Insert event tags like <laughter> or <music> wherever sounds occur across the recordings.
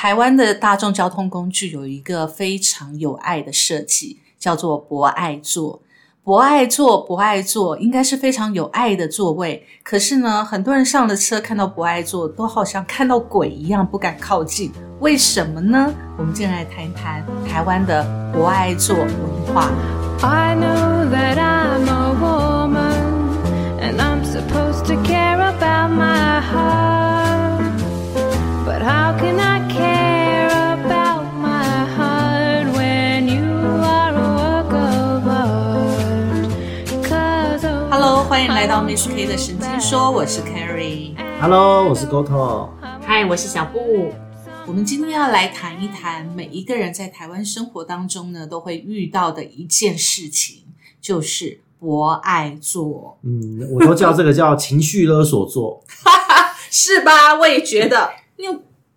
台湾的大众交通工具有一个非常有爱的设计，叫做博爱座。博爱座，博爱座应该是非常有爱的座位。可是呢，很多人上了车看到博爱座，都好像看到鬼一样，不敢靠近。为什么呢？我们今天来谈一谈台湾的博爱座文化。I know that I'm a woman and I'm supposed to care about my heart. 欢迎来到 Miss K 的神经说，我是 Carrie。Hello，我是 Goto。嗨，我是小布。我们今天要来谈一谈每一个人在台湾生活当中呢都会遇到的一件事情，就是博爱座，嗯，我都叫这个叫情绪勒索座，<laughs> 是吧？我也觉得，你有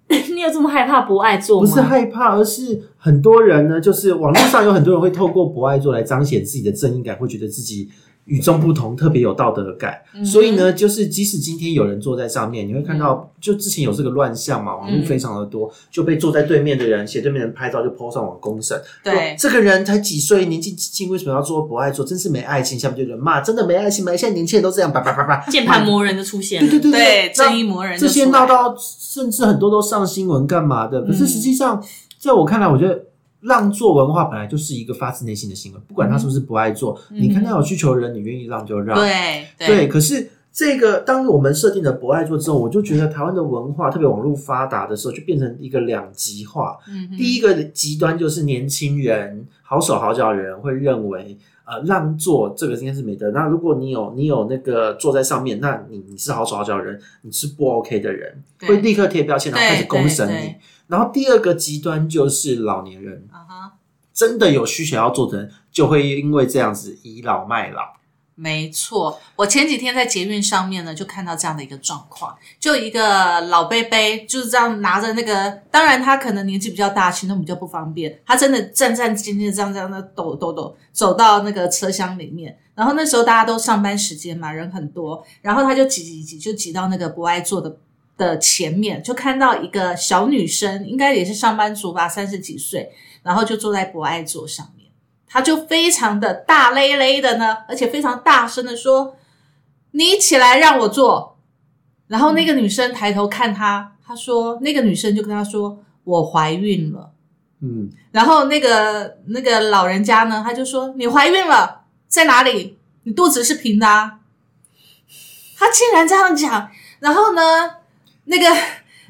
<coughs> 你有这么害怕不爱做吗？不是害怕，而是很多人呢，就是网络上有很多人会透过博爱座来彰显自己的正义感，会觉得自己与众不同，特别有道德感。嗯所以呢，就是即使今天有人坐在上面，你会看到，就之前有这个乱象嘛，网络非常的多，就被坐在对面的人，写对面人拍照就 po 上网公审。对说这个人才几岁，年纪轻轻，为什么要做博爱做？真是没爱情。下面就有人骂，真的没爱情吗？现在年轻人都这样，叭叭叭叭，键盘魔人的出现了。对对对正义魔人就这些闹到甚至很多都上新闻干嘛的？可是嗯实际上，在我看来，我觉得让座文化本来就是一个发自内心的行为，不管他是不是不爱做，嗯你看到有需求的人，你愿意让就让。对对，可是。这个，当我们设定了不爱座之后，我就觉得台湾的文化，特别网络发达的时候，就变成一个两极化。嗯第一个极端就是年轻人好手好脚的人会认为，呃，让座这个应该是美德。那如果你有你有那个坐在上面，那你你是好手好脚的人，你是不 OK 的人，对会立刻贴标签，然后开始公审你。然后第二个极端就是老年人，啊哈，真的有需求要做的人，就会因为这样子倚老卖老。没错。我前几天在捷运上面呢，就看到这样的一个状况，就一个老伯伯就是这样拿着那个，当然他可能年纪比较大，行动比较不方便，他真的战战兢兢的这样这样的抖抖抖走到那个车厢里面。然后那时候大家都上班时间嘛，人很多，然后他就挤挤挤，就挤到那个不爱坐的的前面，就看到一个小女生，应该也是上班族吧，三十几岁，然后就坐在博爱座上面。她就非常的大咧咧的呢，而且非常大声的说：“你起来让我坐。”然后那个女生抬头看她，她说：“那个女生就跟她说，我怀孕了。嗯，”然后那个那个老人家呢，他就说：“你怀孕了，在哪里？你肚子是平的、啊。”他竟然这样讲，然后呢，那个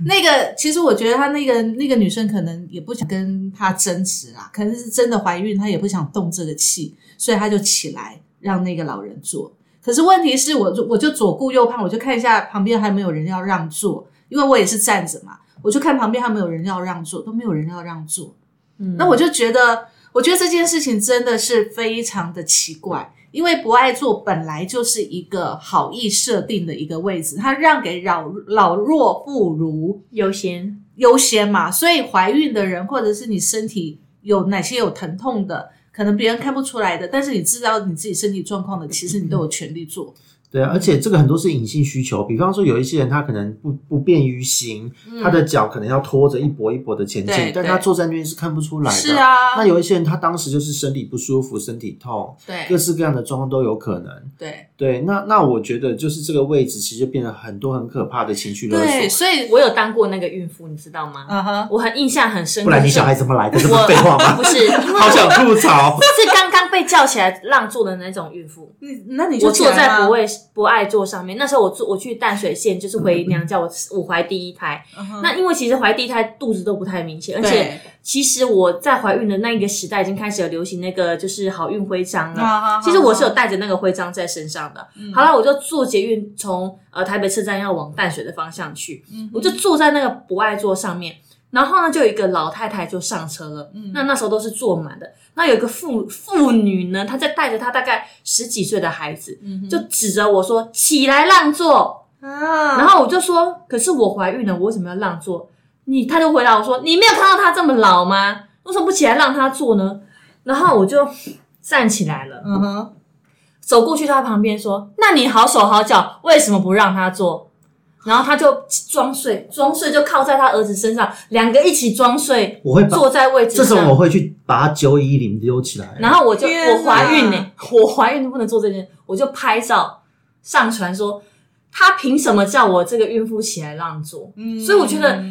那个，其实我觉得他那个那个女生可能也不想跟他争执啦，可能是真的怀孕，她也不想动这个气，所以她就起来让那个老人坐。可是问题是我就我就左顾右盼，我就看一下旁边还没有人要让座，因为我也是站着嘛，我就看旁边还没有人要让座，都没有人要让座。嗯那我就觉得，我觉得这件事情真的是非常的奇怪，因为不爱做本来就是一个好意设定的一个位置，它让给老老弱妇孺优先。优先嘛，所以怀孕的人或者是你身体有哪些有疼痛的，可能别人看不出来的，但是你知道你自己身体状况的，其实你都有权利做。对啊，而且这个很多是隐性需求，比方说有一些人他可能不不便于行，他的脚可能要拖着一跛一跛的前进，但对他坐在那边是看不出来的。是啊那有一些人他当时就是身体不舒服、身体痛，对各式各样的状况都有可能。对对，那那我觉得就是这个位置其实就变得很多很可怕的情绪勒对，索。所以我有当过那个孕妇，你知道吗？嗯哼，我很印象很深刻。不然你小孩怎么来的？这不废话吗？<laughs> 不是，<laughs> 好想吐槽。是刚刚被叫起来让座的那种孕妇。你那你就我坐在不会不爱坐上面，那时候我坐我去淡水县，就是回娘家，我我怀第一胎。那因为其实怀第一胎肚子都不太明显，而且其实我在怀孕的那一个时代已经开始有流行那个就是好运徽章了。啊其实我是有带着那个徽章在身上的。好了，我就坐捷运从呃台北车站要往淡水的方向去，我就坐在那个不爱坐上面。然后呢，就有一个老太太就上车了。那那时候都是坐满的。那有一个妇妇女呢，她在带着她大概十几岁的孩子，就指着我说：“起来让座。”啊，然后我就说：“可是我怀孕了，我为什么要让座？”你他就回答我说：“你没有看到他这么老吗？为什么不起来让他坐呢？”然后我就站起来了，嗯哼，走过去他旁边说：“那你好手好脚，为什么不让他坐？”然后他就装睡，装睡就靠在他儿子身上，两个一起装睡，我会坐在位置这时候我上。会去把他九一零丢起来，然后我就我怀孕呢、哪我怀孕都不能做这件，我就拍照上传说，他凭什么叫我这个孕妇起来让座？嗯所以我觉得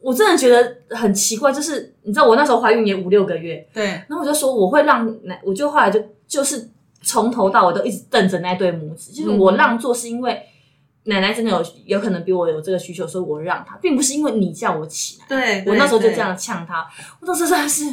我真的觉得很奇怪，就是你知道我那时候怀孕也五六个月，对，然后我就说我会让奶，我就后来就就是从头到尾都一直瞪着那对母子，就是我让座是因为奶奶真的有有可能比我有这个需求，所以我让她，并不是因为你叫我起来。对，我那时候就这样呛她，我当时真的是，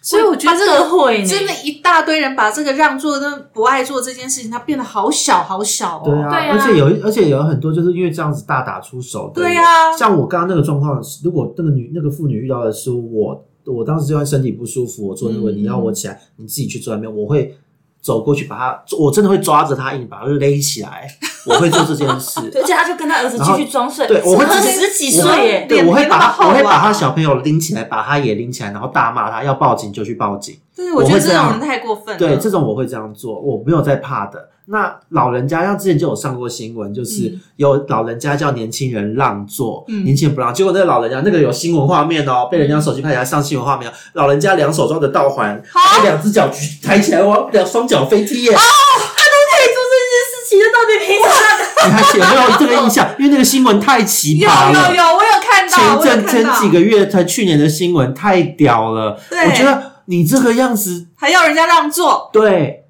所以我觉得这个会真的，一大堆人把这个让座跟不爱做这件事情，它变得好小好小哦。对啊，对啊而且有而且有很多就是因为这样子大打出手的。对啊像我刚刚那个状况，如果那个女那个妇女遇到的是我，我当时就算身体不舒服，我坐那个，嗯你要我起来，你自己去坐那边，我会走过去把他，我真的会抓着他硬把他勒起来，<laughs> 我会做这件事。<laughs> 而且他就跟他儿子继续装睡，对我会他直接十几我岁耶，对，我会把他，我会把他小朋友拎起来，把他也拎起来，然后大骂他，要报警就去报警。对，我觉得这种人太过分了。对，这种我会这样做，我没有在怕的。那老人家，像之前就有上过新闻，就是嗯有老人家叫年轻人让座，嗯年轻人不让，结果那个老人家那个有新闻画面哦，被人家手机拍下来上新闻画面哦，老人家两手抓着倒环，把两只脚举抬起来，往两双脚飞踢耶！可以做这件事情，那到底凭啥？你还有没有这个印象？因为那个新闻太奇有葩了。有有，我有看到，前阵前几个月才去年的新闻太屌了，对我觉得你这个样子还要人家让座，对，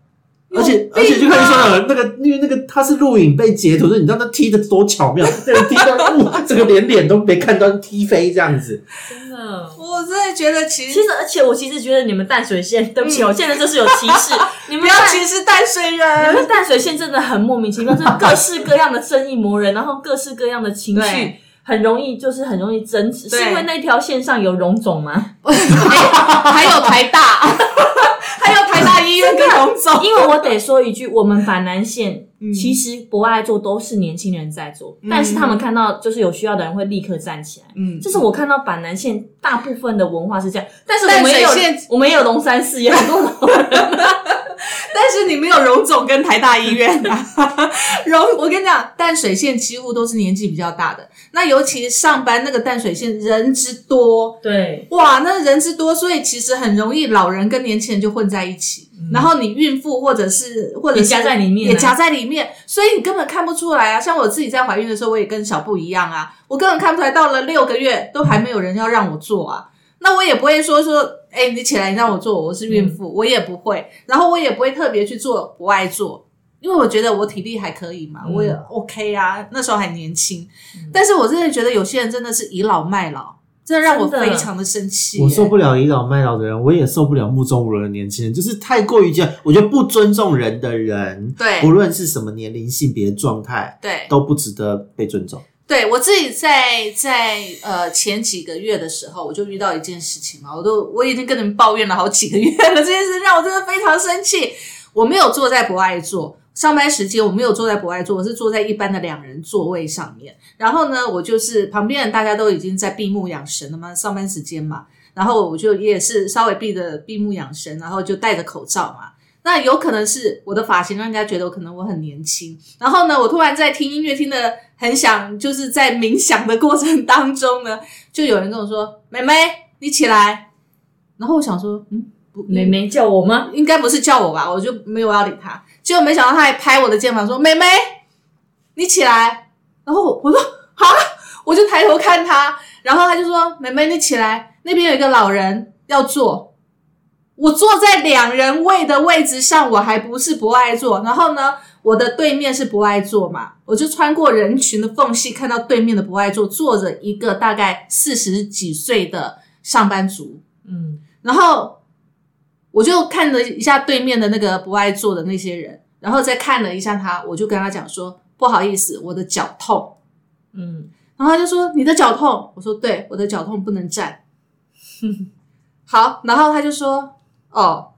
而且而且就看你说的那个，因为那个他是录影被截图，所以你知道他踢的多巧妙，<laughs> 那个踢到哇，整个连脸都没看到踢飞这样子。真的。我真的觉得其实其实，而且我其实觉得你们淡水县，<laughs> 对不起，我现在就是有歧视，<laughs> 你们不要歧视淡水你人。们淡水县真的很莫名其妙，就是各式各样的正义魔人，然后各式各样的情绪对，很容易就是很容易争执，是因为那条线上有荣总吗？<laughs> 还有台大，<laughs> 还有台大医院跟荣总，因为我得说一句，我们板南线嗯其实博爱做都是年轻人在做，但是他们看到就是有需要的人会立刻站起来。嗯这是我看到板南线大部分的文化是这样，但是我们也有我们也有龙山寺，也有很多老人。但是你没有荣总跟台大医院啊。<laughs> 荣，我跟你讲，淡水线几乎都是年纪比较大的，那尤其上班那个淡水线人之多，对，哇，那人之多，所以其实很容易老人跟年轻人就混在一起。然后你孕妇或者是或者是也夹在里面啊也夹在里面，所以你根本看不出来啊。像我自己在怀孕的时候，我也跟小布一样啊，我根本看不出来，到了六个月都还没有人要让我做啊。那我也不会说说，哎、你起来，你让我做，我是孕妇，我也不会。然后我也不会特别去做不爱做，因为我觉得我体力还可以嘛，我也 OK 啊，那时候还年轻。但是我真的觉得有些人真的是倚老卖老，真的让我非常的生气、我受不了。了倚老卖老的人，我也受不了目中无人的年轻人，就是太过于这样，我觉得不尊重人的人，对不论是什么年龄、性别、状态，对都不值得被尊重。对，我自己在在呃前几个月的时候，我就遇到一件事情嘛，我都我已经跟你们抱怨了好几个月了，这件事让我真的非常生气。我没有坐在博爱座，上班时间我没有坐在博爱座，我是坐在一般的两人座位上面。然后呢，我就是旁边人大家都已经在闭目养神了嘛，上班时间嘛，然后我就也是稍微闭着闭目养神，然后就戴着口罩嘛。那有可能是我的发型让人家觉得我可能我很年轻，然后呢，我突然在听音乐听的很想，就是在冥想的过程 <laughs> 当中呢，就有人跟我说：“妹妹，你起来。”然后我想说，嗯，不，妹妹叫我吗？应该不是叫我吧，我就没有要理他。结果没想到他还拍我的肩膀说：“妹妹，你起来。”然后我我说：“啊！”我就抬头看他，然后他就说：“妹妹，你起来，那边有一个老人要坐。”我坐在两人位的位置上，我还不是不爱坐。然后呢，我的对面是不爱坐嘛，我就穿过人群的缝隙，看到对面的不爱坐坐着一个大概四十几岁的上班族。嗯，然后我就看了一下对面的那个不爱坐的那些人，然后再看了一下他，我就跟他讲说：“不好意思，我的脚痛。嗯，”然后他就说：“你的脚痛？”我说：“对，我的脚痛不能站。<laughs> ”好，然后他就说：“哦。”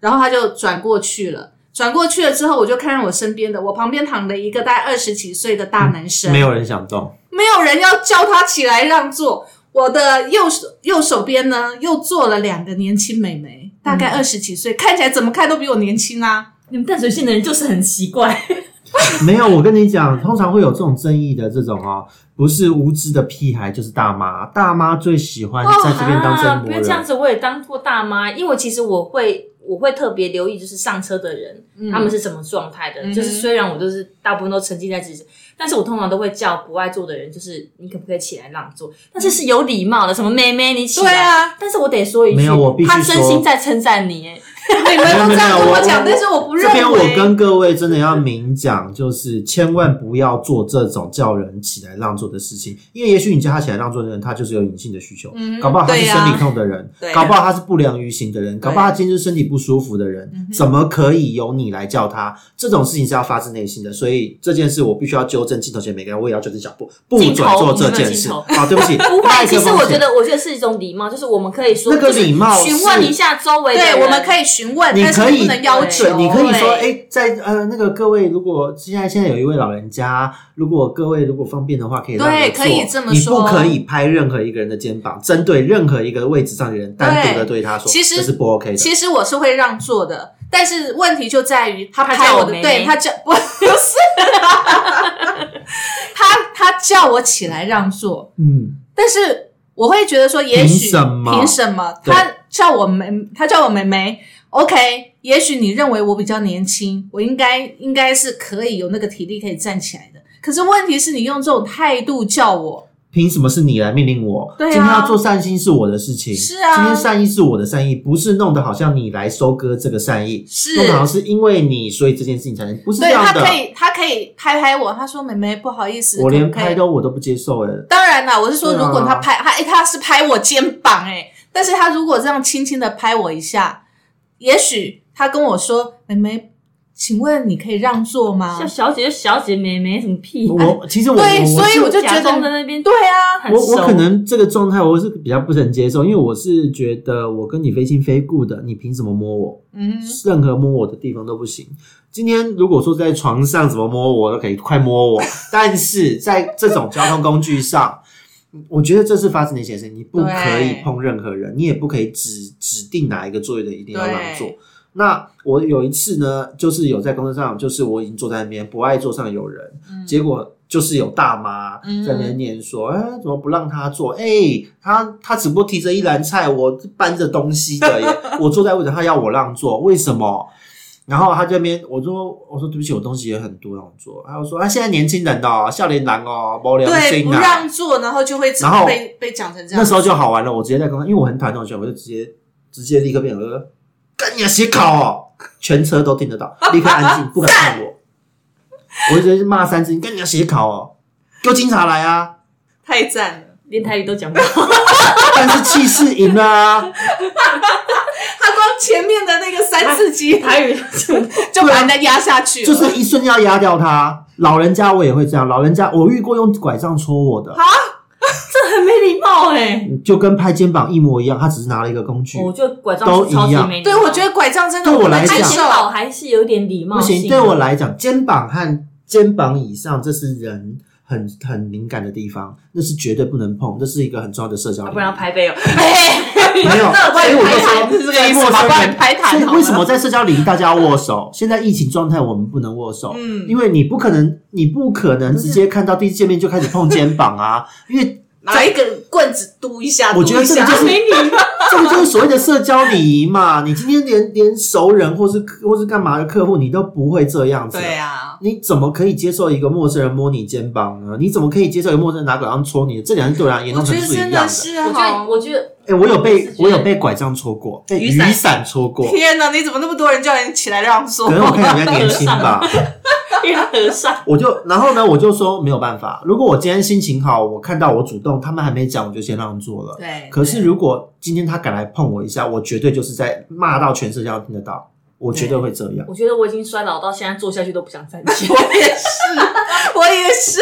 然后他就转过去了。转过去了之后，我就看到我身边的，我旁边躺了一个大概二十几岁的大男生，没有人想动，没有人要叫他起来让座。我的右手右手边呢，又坐了两个年轻美眉，大概二十几岁，看起来怎么看都比我年轻啊。你们淡水县的人就是很奇怪，<laughs> 没有，我跟你讲，通常会有这种争议的这种哦，不是无知的屁孩，就是大妈。大妈最喜欢在这边当啊正模人。不要这样子，我也当过大妈，因为其实我会。我会特别留意，就是上车的人、他们是什么状态的。嗯就是虽然我都是大部分都沉浸在自己，但是我通常都会叫不爱坐的人，就是你可不可以起来让座？但是是有礼貌的，什么妹妹你起来。对啊，但是我得说一句，没有我必须他真心在称赞你，哎，<laughs> 你们都这样跟我讲，但是我不认为。这边我跟各位真的要明讲，就是千万不要做这种叫人起来让座的事情，因为也许你叫他起来让座的人，他就是有隐性的需求，嗯搞不好他是生理痛的人，对搞不好他是不良于行的人，搞不好他今天是身体不舒服的人，嗯怎么可以由你来叫他？这种事情是要发自内心的，所以这件事我必须要纠正镜头前每个人，我也要纠正脚步，不准做这件事。镜头好，对不起，<laughs> 不会。其实我觉得，我觉得是一种礼貌，就是我们可以说那个礼貌询问一下周围的人，对，我们可以询问，你可不能要求。对，你可以说，对哎，在呃那个各位，如果现在现在有一位老人家，如果各位如果方便的话，可以让对可以这么你说。不可以拍任何一个人的肩膀，针对任何一个位置上的人，单独的对他说，其实这是不 OK 的。其实我是会让座的，但是问题就在于他他拍我的，对他叫不 <laughs> 不是，他他叫我起来让座，嗯，但是我会觉得说，也许凭什么？凭什么？他叫我妹，他叫我妹妹，OK，也许你认为我比较年轻，我应该应该是可以有那个体力可以站起来的。可是问题是你用这种态度叫我，凭什么是你来命令我？对啊今天要做善心是我的事情，是啊今天善意是我的善意，不是弄得好像你来收割这个善意，是弄得好像是因为你，所以这件事情才能，不是这对样的。他可以，他可以拍拍我，他说：“妹妹，不好意思，我连拍都我都不接受哎。当然啦，我是说，如果他拍他，哎，他是拍我肩膀，哎，但是他如果这样轻轻的拍我一下，也许他跟我说：“妹妹，请问你可以让座吗叫小姐就小姐，妹妹什么屁？我其实我对我所以我就觉假装得在那边对啊，很我我可能这个状态我是比较不能接受，因为我是觉得我跟你非亲非故的，你凭什么摸我？嗯，任何摸我的地方都不行。今天如果说在床上怎么摸我都可以，快摸我。但是在这种交通工具上，我觉得这是发自内心的事情，你不可以碰任何人，你也不可以指指定哪一个座位的一定要让座。那我有一次呢，就是有在工作上，就是我已经坐在那边，不爱座上有人，结果就是有大妈嗯在那边念说：“哎、怎么不让他坐？哎、他他只不过提着一篮菜，我搬着东西的耶，<laughs> 我坐在位置，他要我让座，为什么？”然后他这边，我说：“我说对不起，我东西也很多，让我坐。”他又说：“啊，现在年轻人哦，笑脸男哦，没良对，不心啊。”让座，然后就会然后被被讲成这样。那时候就好玩了，我直接在公车，因为我很讨厌这种选，我就直接直接立刻变，我就说：“干你啊，写考哦！”全车都听得到，<laughs> 立刻安静，<laughs> 不敢看我。我就直接骂三次：“你干你要写考哦！”给我警察来啊！太赞了，连台语都讲不好。<laughs> 但是气势赢了啊！前面的那个三字经 <laughs> 台语 <laughs> 就把人家压下去了，就是一瞬间要压掉他。老人家我也会这样，老人家我遇过用拐杖戳我的啊，这很没礼貌哎。就跟拍肩膀一模一样，他只是拿了一个工具。我觉得拐杖都超级一样没礼貌。对我觉得拐杖真的对我来讲拍肩膀还是有点礼貌不行，对我来讲，肩膀和肩膀以上，这是人很很敏感的地方，那是绝对不能碰，这是一个很重要的社交。啊不然要拍背哦。<laughs> 没有，<laughs> 所以我就说，这是个非陌生什么不然拍所以为什么在社交礼仪大家要握手？现在疫情状态我们不能握手，嗯因为你不可能，你不可能直接看到第一次见面就开始碰肩膀啊，因为拿一根棍子嘟一下，我觉得这个就是没礼貌。<laughs> 这个就是所谓的社交礼仪嘛。<laughs> 你今天连连熟人或是或是干嘛的客户，你都不会这样子，对啊，你怎么可以接受一个陌生人摸你肩膀呢？你怎么可以接受一个陌生人拿拐杖戳你？这两件对我来讲严我重程觉得真度是一样的。是我觉得，哈。我觉得，哎、我有被我有被拐杖戳过，被雨雨伞伞戳过，天哪，你怎么那么多人叫你起来让座可？能我看起来比较年轻吧。<laughs> <laughs> 因为他和尚。我就然后呢，我就说没有办法。如果我今天心情好，我看到我主动，他们还没讲，我就先让座了。对，可是如果今天他敢来碰我一下，我绝对就是在骂到全社交听得到，我绝对会这样。我觉得我已经衰老到现在坐下去都不想站起。我也是，<laughs> 我也是，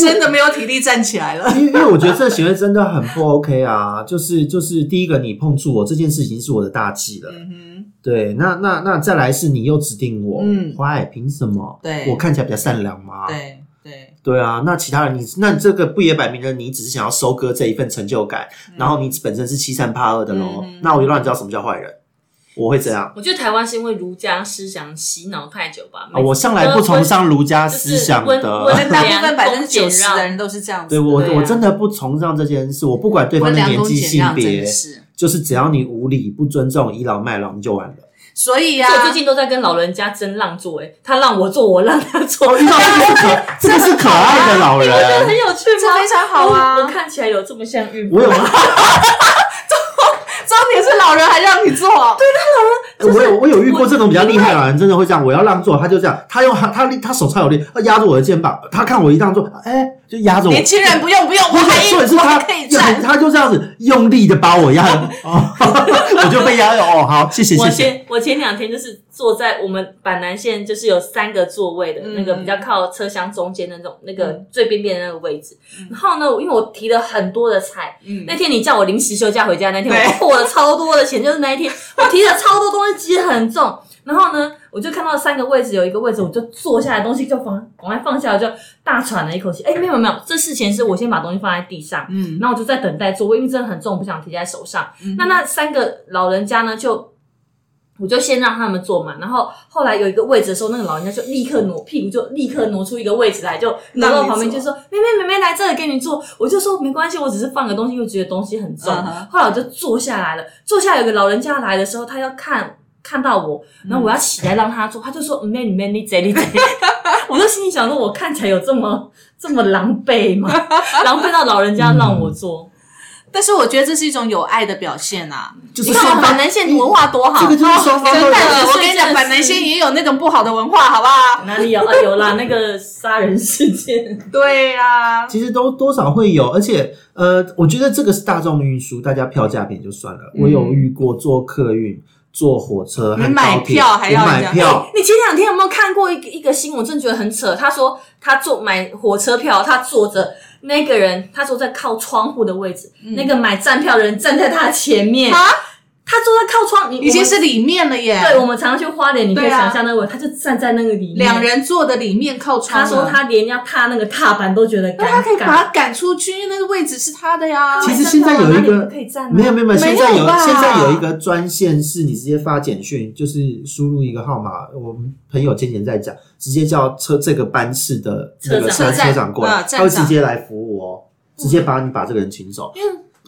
真的没有体力站起来了。因为因为我觉得这个行为真的很不 OK 啊！就是就是第一个，你碰触我这件事情是我的大忌了。嗯对，那那那再来是你又指定我，嗯坏，凭什么？对我看起来比较善良吗？哼，对对，对啊，那其他人你那这个不也摆明了你只是想要收割这一份成就感，然后你本身是欺善怕恶的喽？嗯那我就让你知道什么叫坏人。我会这样。我觉得台湾是因为儒家思想洗脑太久吧。啊，我向来不崇尚儒家思想的。大部分百分之九十的人都是这样子。对我，我真的不崇尚这件事。我不管对方的年纪、性别。就是只要你无理、不尊重、倚老卖老，你就完了。所以呀、所以我最近都在跟老人家争让座，哎，他让我坐，我让他坐，哦，遇到这个是可，<laughs> 这个是可爱的老很。有趣吗？这非常好啊我我看起来有这么像孕妇？我有，<laughs> 重点是老人还让你坐，对老人我有，我有遇过这种比较厉害的老人，真的会这样。我要让座，他就这样，他用他他他手超有力，他压住我的肩膀，他看我一让座，哎，就压着我。年轻人不用不用，我不还是，重点是他可以站。他就这样子用力的把我压，<laughs> 哦，<laughs> 我就被压了。哦，好，谢谢我谢我前两天就是坐在我们板南线，就是有三个座位的、嗯那个比较靠车厢中间的那种那个最边边的那个位置。然后呢，因为我提了很多的菜，嗯那天你叫我临时休假回家那天，我破了超多的钱，就是那一天我提了超多东西，其实很重。然后呢，我就看到三个位置，有一个位置我就坐下来，东西就放赶快放下来，就大喘了一口气。哎，没有没有，这事前是我先把东西放在地上，嗯，然后我就在等待座位，因为真的很重，不想提在手上。那那三个老人家呢，就我就先让他们坐嘛，然后后来有一个位置的时候，那个老人家就立刻挪屁股，就立刻挪出一个位置来，就挪到旁边，就说：“妹妹妹妹来这里给你坐。”我就说没关系，我只是放个东西，因为觉得东西很重。后来我就坐下来了，坐下来有个老人家来的时候，他要看。看到我，然后我要起来让他坐，他就说：“妹你妹你贼你贼。<laughs> ”我就心里想说：“我看起来有这么这么狼狈吗？<laughs> 狼狈到老人家让我坐。但是我觉得这是一种有爱的表现啊！就是你看我们板南线文化多好，这个就是双方真的，我跟你讲，板南线也有那种不好的文化，好不好？哪里有啊？有啦，那个杀人事件。<laughs> 对呀、其实都多少会有，而且呃，我觉得这个是大众运输，大家票价便宜就算了。我有遇过坐客运、坐火车买，票还要我人家买票，你前两天有没有看过一个一个新闻？我真的觉得很扯。他说他坐买火车票，他坐着那个人，他坐在靠窗户的位置，那个买站票的人站在他前面，啊，他坐在靠窗，已经是里面了耶。对我们常常去花莲，你可以想象那个位，他就站在那个里面。两，人坐的里面靠窗。他说他连要踏那个踏板都觉得那尴尬。他可以把他赶出去，因为那个位置是他的呀。其实现在有一个可以站啊没有没有没有，现在有吧现在有一个专线是你直接发简讯，就是输入一个号码，我们朋友今前在讲，直接叫车这个班次的那个车车长车长过来，他会直接来服务哦，直接把你把这个人请走。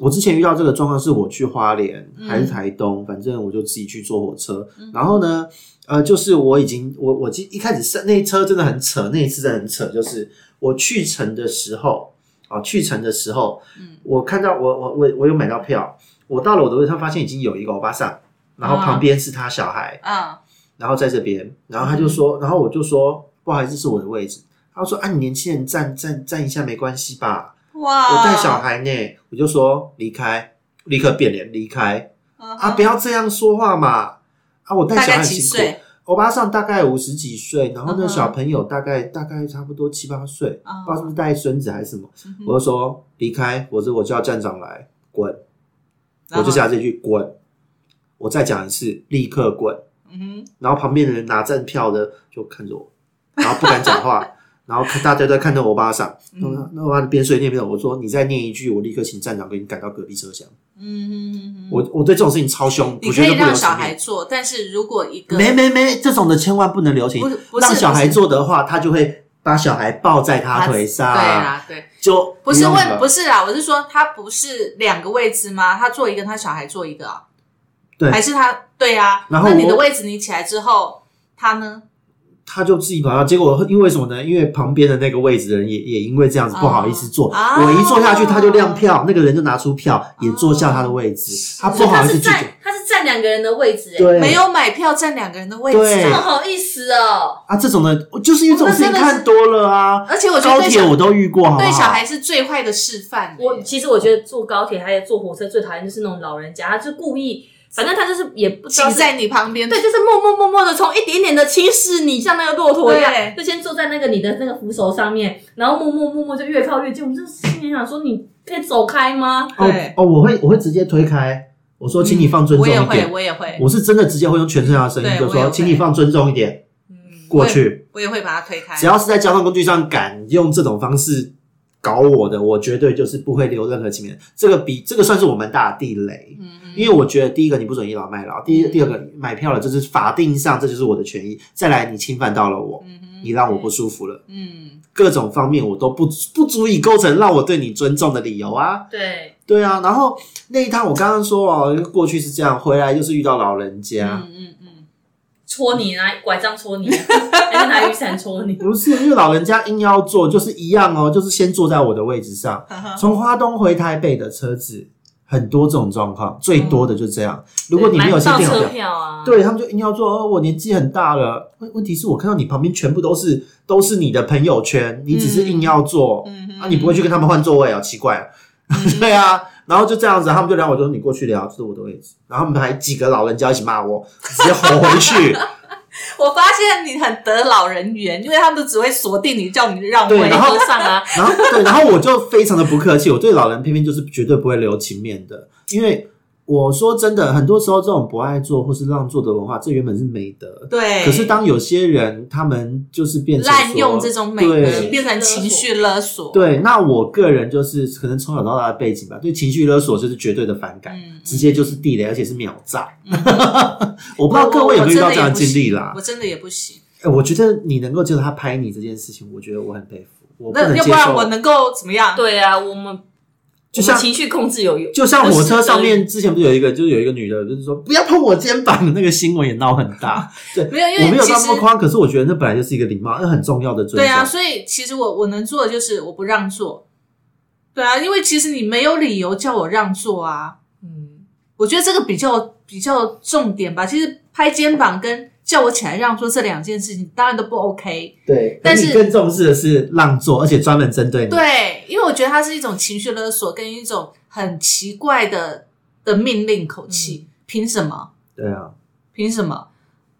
我之前遇到这个状况，是我去花莲还是台东，反正我就自己去坐火车。然后呢，呃，就是我已经我我记一开始是那一车真的很扯，那一次真的很扯，就是我去程的时候啊，去程的时候，我看到我我我我有买到票，我到了我的位置上，发现已经有一个欧巴桑，然后旁边是他小孩，嗯，然后在这边，然后他就说，然后我就说不好意思，是我的位置。他说啊，你年轻人站站站一下没关系吧？哇，我带小孩呢，我就说离开，立刻变脸离开嗯啊！不要这样说话嘛！啊，我带小孩很辛苦？欧巴桑大概五十几岁，然后那小朋友大概大概差不多七八岁，嗯不知道是不是带孙子还是什么。我就说离开，我说我叫站长来滚，我就下这句滚。我再讲一次，立刻滚。嗯哼，然后旁边的人拿站票的就看着我，然后不敢讲话，然后看大家都在看着欧巴桑，嗯那欧巴桑边睡边念，我说你再念一句，我立刻请站长给你赶到隔壁车厢。嗯我我对这种事情超凶，你可以让小。孩做，但是如果一个没没没，这种的千万不能留情不是不，是让小孩不是做的话，他就会把小孩抱在他腿上，对啊，对，就不是问不是啊，我是说他不是两个位置吗？他坐一个，他小孩坐一个啊？对还是他对啊？然后那你的位置你起来之后，他呢？他就自己跑到，结果因为什么呢？因为旁边的那个位置的人也也因为这样子不好意思坐，啊我一坐下去他就亮票，那个人就拿出票也坐下他的位置，他不好意思拒绝占。他是占两个人的位置，哎，对，没有买票占两个人的位置对这么啊，好意思哦。啊，这种的，就是因为这种事看多了啊。而且我觉得对小高铁我都遇过，好好？对小孩是最坏的示范。我其实我觉得坐高铁还有坐火车最讨厌就是那种老人家，他就故意，反正他就是也不知道在你旁边，对，就是默默默默的从一点点的轻视你，像那个骆驼一样，就先坐在那个你的那个扶手上面，然后默默默默就越靠越近。我就心里想说，你可以走开吗？哦对哦，我会我会直接推开，我说请你放尊重一点。我也会，我是真的直接会用全身的声音就说，请你放尊重一点，嗯过去。我也会把它推开。只要是在交通工具上敢用这种方式搞我的，我绝对就是不会留任何情面。这个比这个算是我们大的地雷，嗯因为我觉得第一个你不准倚老卖老，第一第二个买票了，这是法定上这就是我的权益，再来你侵犯到了我，你让我不舒服了，嗯，各种方面我都不不足以构成让我对你尊重的理由啊。对，对啊，然后那一趟我刚刚说哦，过去是这样，回来就是遇到老人家，嗯嗯嗯，戳你拿拐杖戳你，<laughs> 还是拿雨伞戳你？不是因为老人家硬要坐，就是一样哦，就是先坐在我的位置上。从花东回台北的车子很多这种状况，最多的就这样。如果你没有先订好票，票啊，对他们就硬要做。哦，我年纪很大了，问问题是我看到你旁边全部都是都是你的朋友圈，你只是硬要做、啊，你不会去跟他们换座位啊？奇怪、啊，<laughs> 对啊。然后就这样子，他们就聊我说你过去聊，这是我的位置。然后他们还几个老人家一起骂我，直接吼回去。我发现你很得老人缘，因为他们都只会锁定你，叫你让位。对然后和尚啊，然后对，然后我就非常的不客气，我对老人偏偏就是绝对不会留情面的，因为我说真的，很多时候这种不爱做或是让做的文化，这原本是美德。对，可是当有些人他们就是变成滥用这种美德，对变成情绪勒索。对，那我个人就是可能从小到大的背景吧，对情绪勒索就是绝对的反感，嗯直接就是地雷，而且是秒炸。<laughs> 我不知道各位有没有遇到这样的经历啦我？真的也不行。哎我觉得你能够接受他拍你这件事情，我觉得我很佩服。我不那要能接受不然我能够怎么样？对啊，我们就像情绪控制有有，就像火车上面之前不是有一个，就是有一个女的，就是说不要碰我肩膀，那个新闻也闹很大。<laughs> 对，没有因为我没有那么夸张，可是我觉得那本来就是一个礼貌，那很重要的尊重。对啊，所以其实我我能做的就是我不让座。对啊，因为其实你没有理由叫我让座啊。嗯，我觉得这个比较比较重点吧。其实拍肩膀跟叫我起来让座这两件事情，当然都不 OK。对，但是你更重视的是让座，而且专门针对你。对，因为我觉得它是一种情绪勒索，跟一种很奇怪的的命令口气。凭什么？对啊，凭什么？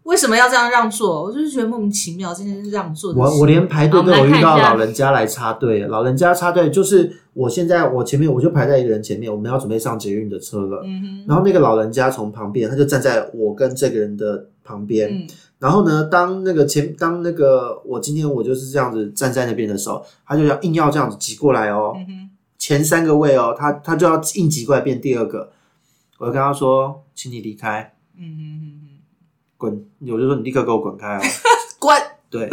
为什么要这样让座？我就是觉得莫名其妙，今天是让座的。我我连排队都有遇到老人家来插队，老人家插队就是我现在我前面我就排在一个人前面，我们要准备上捷运的车了。嗯哼，然后那个老人家从旁边，他就站在我跟这个人的旁边。嗯然后呢，当那个前当那个我今天我就是这样子站在那边的时候，他就要硬要这样子挤过来哦，嗯，前三个位哦，他他就要硬挤过来变第二个。我就跟他说，请你离开，嗯哼嗯哼，滚！我就说你立刻给我滚开哦。<laughs> 滚！对，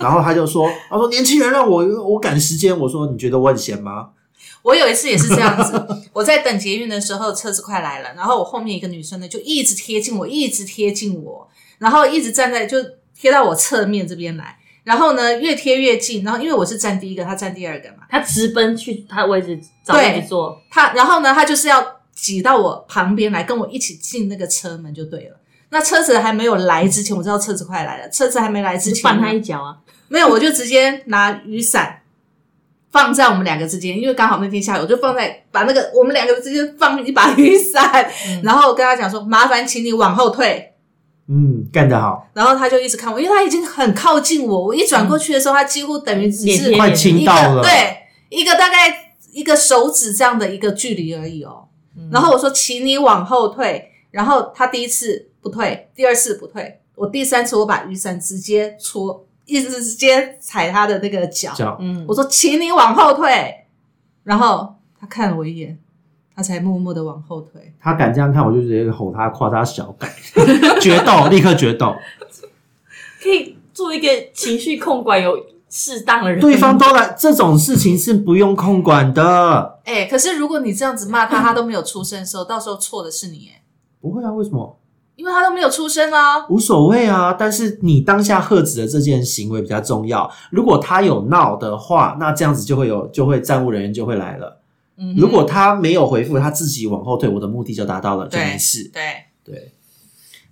然后他就说，他说年轻人让我我赶时间，我说你觉得我很闲吗？我有一次也是这样子，<laughs> 我在等捷运的时候，车子快来了，然后我后面一个女生呢就一直贴近我，一直贴近我，然后一直站在就贴到我侧面这边来，然后呢越贴越近，然后因为我是站第一个，她站第二个嘛，他直奔去他的位置找位置坐，她然后呢她就是要挤到我旁边来跟我一起进那个车门就对了。那车子还没有来之前，我知道车子快来了。车子还没来之前，就绊他一脚啊！没有，我就直接拿雨伞放在我们两个之间，因为刚好那天下雨，我就放在把那个我们两个之间放一把雨伞，然后跟他讲说：“麻烦请你往后退。嗯，干得好，”然后他就一直看我，因为他已经很靠近我，我一转过去的时候，他几乎等于只是一到了，个对一个大概一个手指这样的一个距离而已哦。然后我说：“请你往后退。”然后他第一次不退，第二次不退，我第三次我把雨伞直接戳，一直直接踩他的那个脚。脚嗯，我说：“请你往后退。”然后他看了我一眼，他才默默的往后退。他敢这样看，我就直接吼他，夸他小改，<laughs> 决斗，立刻决斗。可以做一个情绪控管有适当的人，对方都来，这种事情是不用控管的。哎、可是如果你这样子骂他，他都没有出声的时候，到时候错的是你，哎，不会啊，为什么？因为他都没有出声啊。无所谓啊，但是你当下喝止的这件行为比较重要。如果他有闹的话，那这样子就会有，就会站务人员就会来了。嗯如果他没有回复，他自己往后退，我的目的就达到了，就对没事。对，对，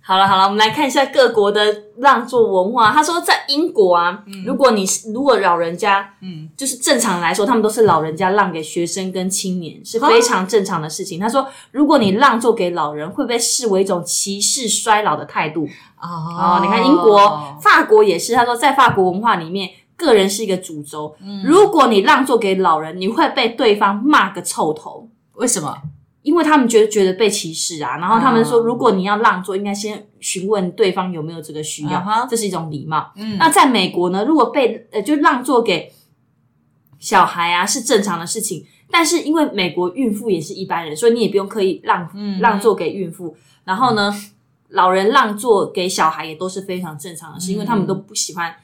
好了好了，我们来看一下各国的让座文化。他说，在英国啊，如果你是如果老人家，嗯，就是正常来说，他们都是老人家让给学生跟青年，是非常正常的事情。他说，如果你让座给老人，会被视为一种歧视衰老的态度。哦哦，你看英国、法国也是，他说在法国文化里面，个人是一个主轴。如果你让座给老人，你会被对方骂个臭头。为什么？因为他们觉得觉得被歧视啊，然后他们说，哦如果你要让座，应该先询问对方有没有这个需要嗯哼这是一种礼貌。嗯那在美国呢，如果被呃就让座给小孩啊是正常的事情。但是因为美国孕妇也是一般人，所以你也不用刻意让、嗯让座给孕妇。然后呢，老人让座给小孩也都是非常正常的事，因为他们都不喜欢。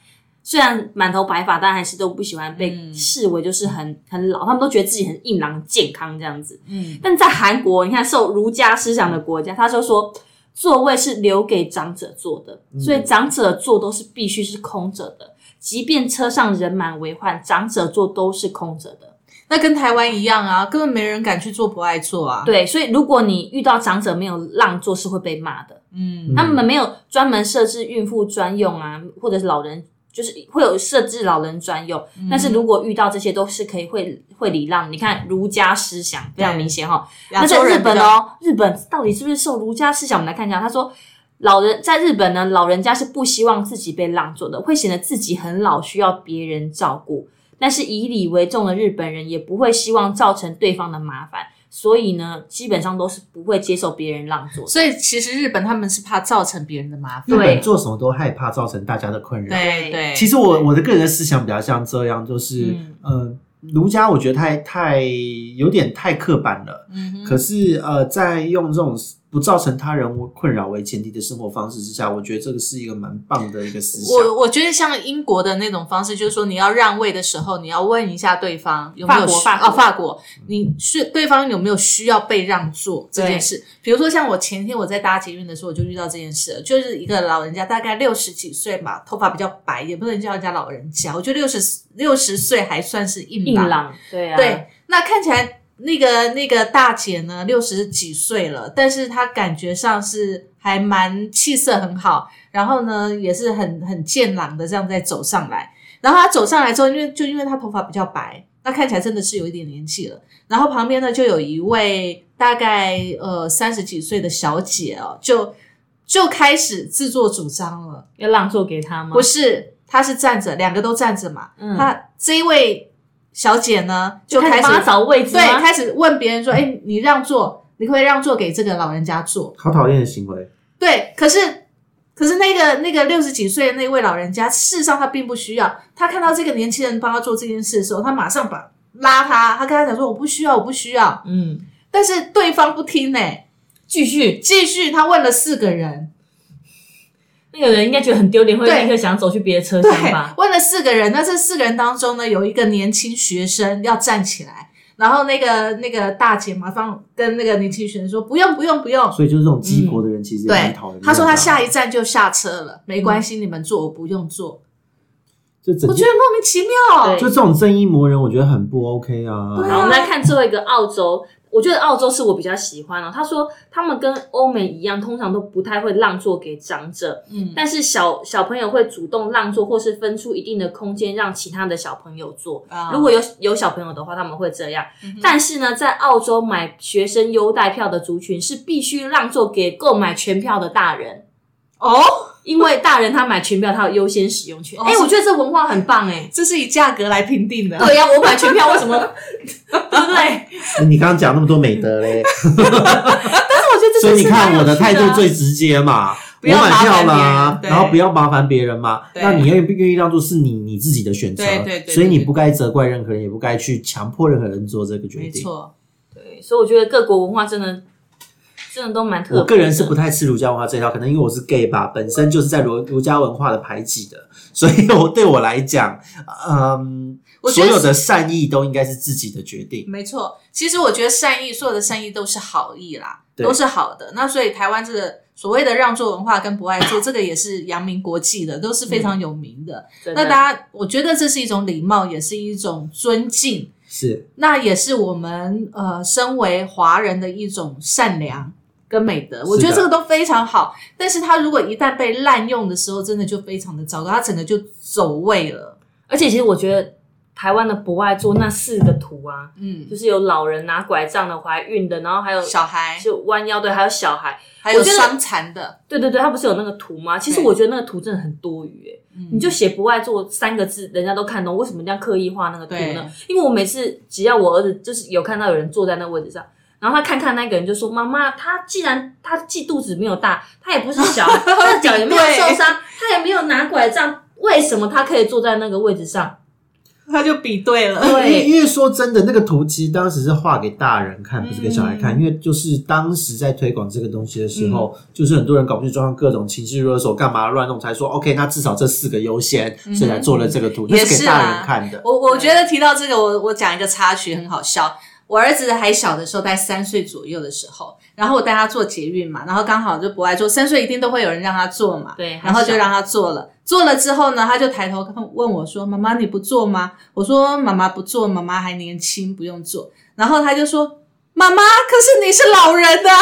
虽然满头白发，但还是都不喜欢被嗯视为就是很很老，他们都觉得自己很硬朗、健康这样子。嗯，但在韩国，你看受儒家思想的国家，他就说座位是留给长者坐的，所以长者坐都是必须是空着的，即便车上人满为患，长者坐都是空着的。那跟台湾一样啊，根本没人敢去做不爱做啊。，对，所以如果你遇到长者没有让座，是会被骂的。嗯，他们没有专门设置孕妇专用啊，或者是老人，就是会有设置老人专用。但是如果遇到这些，都是可以会会礼让。你看儒家思想非常明显哈。那在日本哦，日本到底是不是受儒家思想？我们来看一下，他说。老人在日本呢，老人家是不希望自己被让座的，会显得自己很老，需要别人照顾。但是以礼为重的日本人也不会希望造成对方的麻烦，所以呢，基本上都是不会接受别人让座。所以其实日本他们是怕造成别人的麻日烦。本做什么都害怕造成大家的困扰。对对，其实我我的个人的思想比较像这样，就是嗯呃，儒家我觉得太太有点太刻板了。嗯可是呃，在用这种不造成他人困扰为前提的生活方式之下，我觉得这个是一个蛮棒的一个思想。我我觉得像英国的那种方式，就是说你要让位的时候，你要问一下对方有没有需法国法国哦，法国，你是对方有没有需要被让座这件事。比如说像我前天我在搭捷运的时候，我就遇到这件事了，就是一个老人家，大概六十几岁吧，头发比较白，也不能叫人家老人家，我觉得六十六十岁还算是硬朗。硬朗，对啊，对，那看起来那个那个大姐呢，六十几岁了，但是她感觉上是还蛮气色很好，然后呢也是很很健朗的这样在走上来。然后她走上来之后，因为就因为她头发比较白，那看起来真的是有一点年纪了。然后旁边呢就有一位大概呃三十几岁的小姐哦，就就开始自作主张了。要让座给她吗？不是，她是站着，两个都站着嘛。嗯她这一位小姐呢就开始找位置对，开始问别人说：“哎、你让座，你可不可以让座给这个老人家坐好讨厌的行为。？”对，可是可是那个那个六十几岁的那位老人家，事实上他并不需要。他看到这个年轻人帮他做这件事的时候，他马上把拉他，他跟他讲说：“我不需要，我不需要。嗯，”但是对方不听呢、继续，继续他问了四个人，那个人应该觉得很丢脸，会立刻想走去别的车对厢吧？，问了四个人。那这四个人当中呢，有一个年轻学生要站起来。然后那个那个大姐马上跟那个年轻学生说：“不用不用不用，所以就是这种激国的人，其实也蛮对讨厌。，他说他下一站就下车了，没关系，你们坐，我不用坐。就整我觉得莫名其妙。就这种正义魔人，我觉得很不 OK 啊好，我们来看最后一个澳洲。我觉得澳洲是我比较喜欢哦。他说他们跟欧美一样，通常都不太会让座给长者，嗯，但是小小朋友会主动让座，或是分出一定的空间让其他的小朋友坐。啊如果有有小朋友的话，他们会这样。嗯但是呢，在澳洲买学生优待票的族群是必须让座给购买全票的大人，哦，因为大人他买全票，他有优先使用权。哎、我觉得这文化很棒哎、这是以价格来评定的。对呀、我买全票为什么？<laughs> 对不对？你刚刚讲那么多美德嘞，<laughs> 但是我觉得这所以你看我的态度最直接嘛，不要我买票麻烦别啦人，然后不要麻烦别人嘛。那你愿不愿意让座是你你自己的选择，对对对所以你不该责怪任何人，也不该去强迫任何人做这个决定。没错，对，所以我觉得各国文化真的真的都蛮特别。我个人是不太吃儒家文化这一套，可能因为我是 gay 吧，本身就是在儒儒家文化的排挤的，所以我对我来讲，嗯，我所有的善意都应该是自己的决定。没错。其实我觉得善意，所有的善意都是好意啦，都是好的。那所以台湾这个所谓的让座文化跟不爱座，这个也是扬名国际的，都是非常有名的那大家，我觉得这是一种礼貌，也是一种尊敬。是，那也是我们呃，身为华人的一种善良跟美德，我觉得这个都非常好。但是它如果一旦被滥用的时候，真的就非常的糟糕，它整个就走位了。而且其实我觉得台湾的不爱做那四个图啊，嗯，就是有老人拿拐杖的、怀孕的，然后还有小孩就弯腰的，还有小孩。还有伤残的，对对对，他不是有那个图吗？其实我觉得那个图真的很多余诶、嗯你就写不爱做三个字，人家都看懂，为什么一定要刻意画那个图呢？因为我每次只要我儿子就是有看到有人坐在那个位置上，然后他看看那个人就说：“妈妈，他既然他既肚子没有大，他也不是小，<laughs> 他的脚也没有受伤，他也没有拿拐杖，为什么他可以坐在那个位置上？”他就比对了。因为对因为说真的，那个图其实当时是画给大人看，不是给小孩嗯看。因为就是当时在推广这个东西的时候，就是很多人搞不清楚状况，各种情绪勒索，干嘛乱弄，才说 OK，那至少这四个优先，所以才做了这个图，是给大人看的。我我觉得提到这个，我我讲一个插曲，很好笑。我儿子还小的时候，在三岁左右的时候，然后我带他做捷运嘛，然后刚好就不爱坐，三岁一定都会有人让他坐嘛，对然后就让他坐了。坐了之后呢，他就抬头看问我说：“妈妈，你不坐吗？”我说：“妈妈不坐，妈妈还年轻，不用坐。”然后他就说：“妈妈，可是你是老人的。<laughs> ”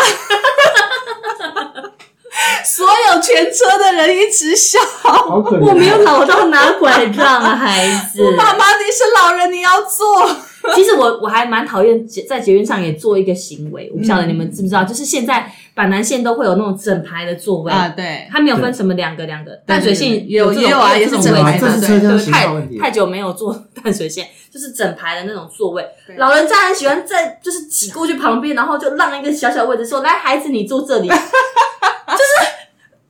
所有全车的人一直笑。好可我没有老到拿拐杖啊，孩子。妈妈，你是老人，你要坐。<laughs> 其实我我还蛮讨厌捷在捷运上也做一个行为，我不晓得你们知不知道，就是现在板南线都会有那种整排的座位，啊，对，它没有分什么两个两个，淡水线有也有啊也是整排的位置这是车厢对太太久没有坐淡水线，就是整排的那种座位。老人家很喜欢在就是挤过去旁边，然后就让一个小小位置，说：“来，孩子，你坐这里。<laughs> ”就是，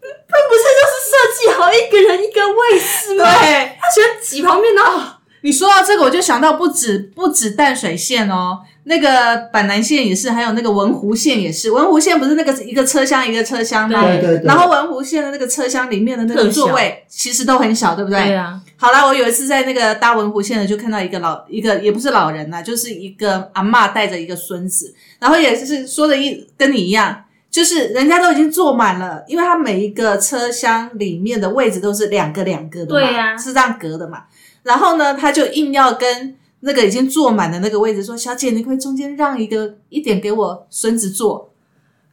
他不是就是设计好一个人一个位置吗？对。他喜欢挤旁边，然后你说到这个，我就想到不止不止淡水线哦，那个板南线也是，还有那个文湖线也是。文湖线不是那个一个车厢一个车厢吗？对对对。然后文湖线的那个车厢里面的那个座位其实都很小，对不对？对啊，好啦，我有一次在那个搭文湖线的，就看到一个老一个也不是老人呐、就是一个阿嬷带着一个孙子，然后也是说的一跟你一样，就是人家都已经坐满了，因为他每一个车厢里面的位置都是两个两个的嘛，对呀是这样隔的嘛。然后呢，他就硬要跟那个已经坐满的那个位置说：“小姐，你可以中间让一个一点给我孙子坐？”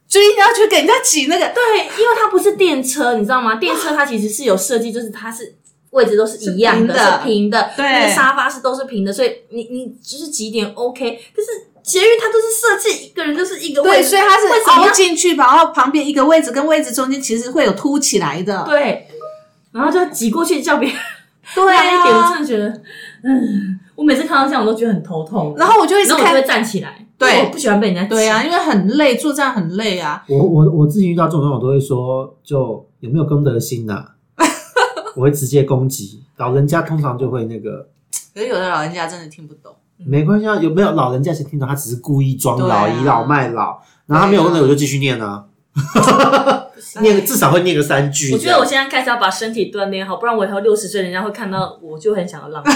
就硬要去给人家挤那个，对，因为它不是电车，你知道吗？电车它其实是有设计，就是它是位置都是一样的，是平的平的，对那个沙发是都是平的，所以你你就是几点 OK。可是捷运它都是设计一个人就是一个位对，置，所以它是凹为什么要进去，然后旁边一个位置跟位置中间其实会有凸起来的。对，然后就挤过去叫别人对啊。一点，我啊真的觉得，嗯，我每次看到这样我都觉得很头痛，然后我就一直看然后我就会站起来，对。因为我不喜欢被人家对啊，因为很累，做这样很累啊。我我我自己遇到这种状况，我都会说，就有没有公德心呐、<laughs> 我会直接攻击老人家，通常就会那个可是有的老人家真的听不懂。没关系啊，有没有老人家先听懂，他只是故意装对啊。老，倚老卖老，然后他没有公德，我就继续念啊，<laughs> 念至少会念个三句。我觉得我现在开始要把身体锻炼好，不然我以后六十岁，人家会看到我就很想要浪费，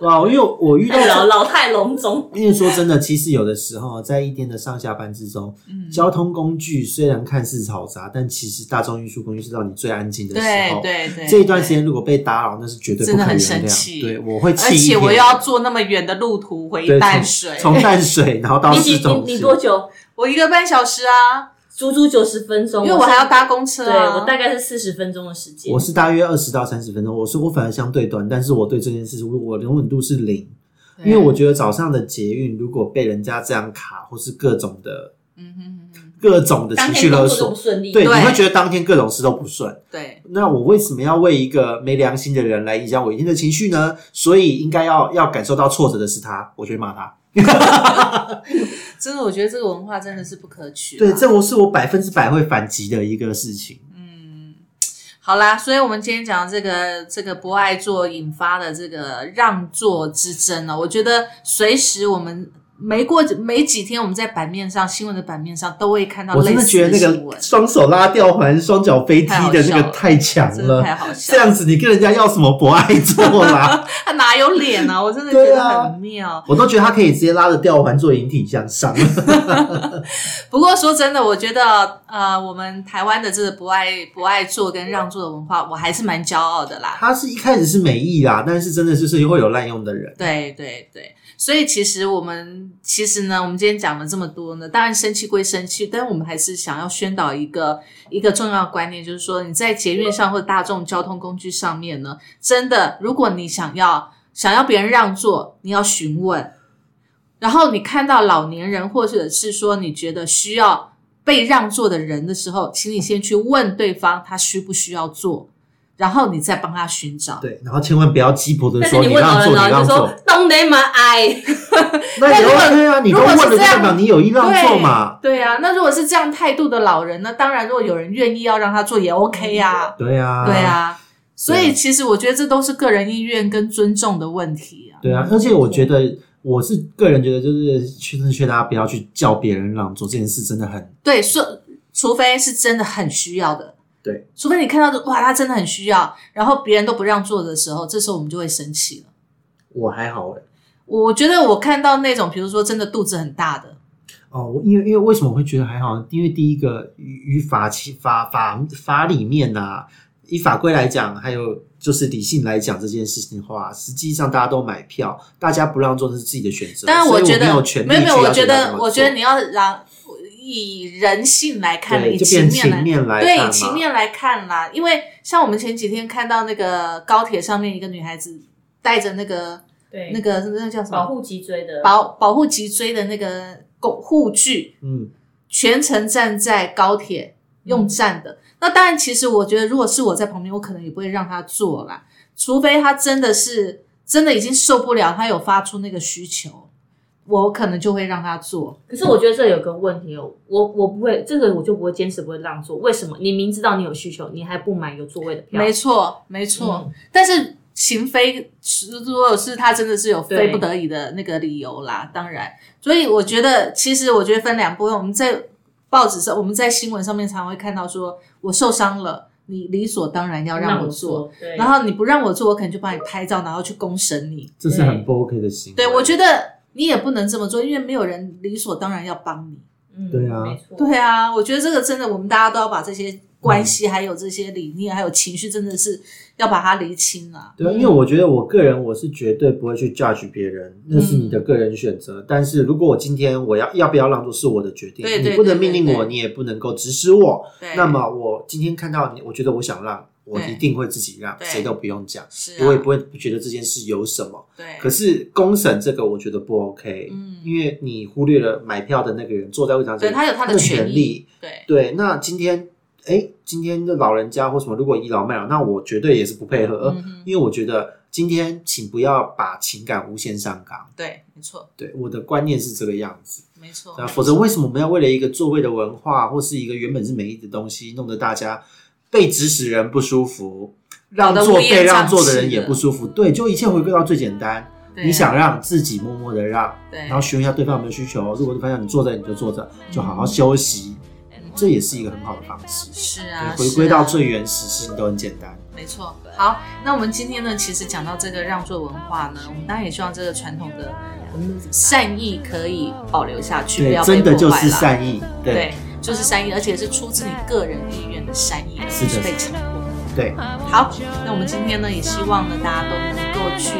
哇，因为我 <laughs> 遇到太老老态龙钟。因为说真的，其实有的时候在一天的上下班之中，嗯交通工具虽然看似嘈杂，但其实大众运输工具是让你最安静的时对候。对对，这一段时间如果被打扰，那是绝对不真的很可原谅。生气对，我会气而一天。且我又要坐那么远的路途回淡水，从从淡水然后到你几你。你多久？我一个半小时啊，足足九十分钟，因为我还要搭公车对啊。我大概是四十分钟的时间。我是大约二十到三十分钟，我是我反而相对短，但是我对这件事我我容忍度是零，因为我觉得早上的捷运如果被人家这样卡，或是各种的嗯哼哼哼，各种的情绪勒索对你会觉得当天各种事都不顺。对那我为什么要为一个没良心的人来影响我一天的情绪呢？所以应该要要感受到挫折的是他，我就会骂他。<laughs> 真的，我觉得这个文化真的是不可取啊。对，这我是我百分之百会反击的一个事情。嗯好啦，所以我们今天讲这个这个不爱做引发的这个让座之争呢，我觉得随时我们没过没几天，我们在版面上新闻的版面上都会看到我真的觉得那个双手拉吊环、双脚飞踢的那个太强了太，好笑这样子你跟人家要什么不爱做啦？他哪有脸啊？我真的觉得很妙。我都觉得他可以直接拉着吊环做引体向上。<laughs> 不过说真的，我觉得呃，我们台湾的这个不爱不爱做跟让座的文化，我还是蛮骄傲的啦。他是一开始是美意啦，但是真的就是会有滥用的人。对对对，所以其实我们其实呢，我们今天讲了这么多呢，当然生气归生气，但我们还是想要宣导一个一个重要观念，就是说你在捷运上或者大众交通工具上面呢，真的，如果你想要想要别人让座，你要询问，然后你看到老年人或者是说你觉得需要被让座的人的时候，请你先去问对方他需不需要坐，然后你再帮他寻找。对，然后千万不要鸡婆的说你问让座，老人，老你让人就说座，“Don't they my eye”，那也 <laughs> 如果 OK 啊，你都如果问了，就是这样代表你有意让座嘛。对啊，那如果是这样态度的老人呢？当然，如果有人愿意要让他做，也 OK 啊。对啊，对，啊，所以其实我觉得这都是个人意愿跟尊重的问题啊。对啊，而且我觉得我是个人觉得，就是劝劝大家不要去叫别人让座这件事，真的很对，说除非是真的很需要的，对，除非你看到哇，他真的很需要，然后别人都不让座的时候，这时候我们就会生气了。我还好哎。我觉得我看到那种，比如说真的肚子很大的，哦，我因为因为为什么会觉得还好？因为第一个与与法其法法法里面呐、以法规来讲，还有就是理性来讲这件事情的话，实际上大家都买票，大家不让座那是自己的选择。当然所以觉得没有权利没有没有，我觉得我觉得你要让以人性来看，以对就变情面来情面来对以情面来看啦。因为像我们前几天看到那个高铁上面一个女孩子带着那个对。那个那叫什么？保护脊椎的。保保护脊椎的那个护护具，嗯，全程站在高铁用站的。那当然，其实我觉得，如果是我在旁边，我可能也不会让她坐啦，除非她真的是真的已经受不了，她有发出那个需求，我可能就会让他做。可是我觉得这有个问题哦，我我不会，这个我就不会坚持不会让座。为什么？你明知道你有需求，你还不买有座位的票？没错，没错。嗯但是情非，如果是他真的是有非不得已的那个理由啦，当然。所以我觉得，其实我觉得分两部分。我们在报纸上，我们在新闻上面常会看到说，我受伤了，你理所当然要让我做。，然后你不让我做，我可能就帮你拍照，然后去公审你。这是很不 OK 的行为。对，我觉得你也不能这么做，因为没有人理所当然要帮你。嗯对啊没错，对啊，我觉得这个真的，我们大家都要把这些关系，还有这些理念，还有情绪，真的是要把它厘清啊。对啊，因为我觉得我个人我是绝对不会去 judge 别人，那是你的个人选择。但是如果我今天我要要不要让座是我的决定，对对你不能命令我，你也不能够指使我。那么我今天看到你，我觉得我想让，我一定会自己让，对谁都不用讲，是啊，我也不会觉得这件事有什么。对，可是公审这个我觉得不 OK，嗯因为你忽略了买票的那个人坐在位置上，对他有他的的权权利。对对，那今天，哎，今天的老人家或什么，如果倚老卖老，那我绝对也是不配合，嗯因为我觉得今天请不要把情感无限上纲。对，没错，对，我的观念是这个样子。没错那。否则为什么我们要为了一个座位的文化，或是一个原本是美丽的东西，弄得大家被指使人不舒服，让座搞得乌烟被让座的人也不舒服？对，就一切回归到最简单。你想让自己默默的让，对，然后询问一下对方有没有需求。如果对方让你坐着，你就坐着，就好好休息，这也是一个很好的方式。是啊，对，回归到最原始，事情都很简单。没错。好，那我们今天呢，其实讲到这个让座文化呢，我们当然也希望这个传统的善意可以保留下去，不对要，真的就是善意。对对，就是善意，而且是出自你个人意愿的善意，而是不是被强迫。对，好，那我们今天呢，也希望呢，大家都能够去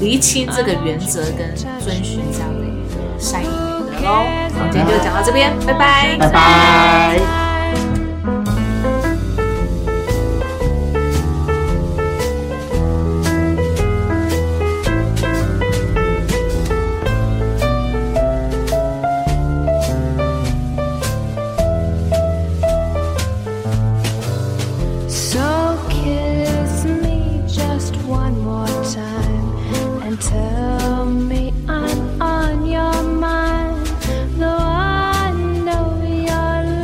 厘清这个原则跟遵循这样的一个善意美德喽。我们今天就讲到这边，拜拜拜拜。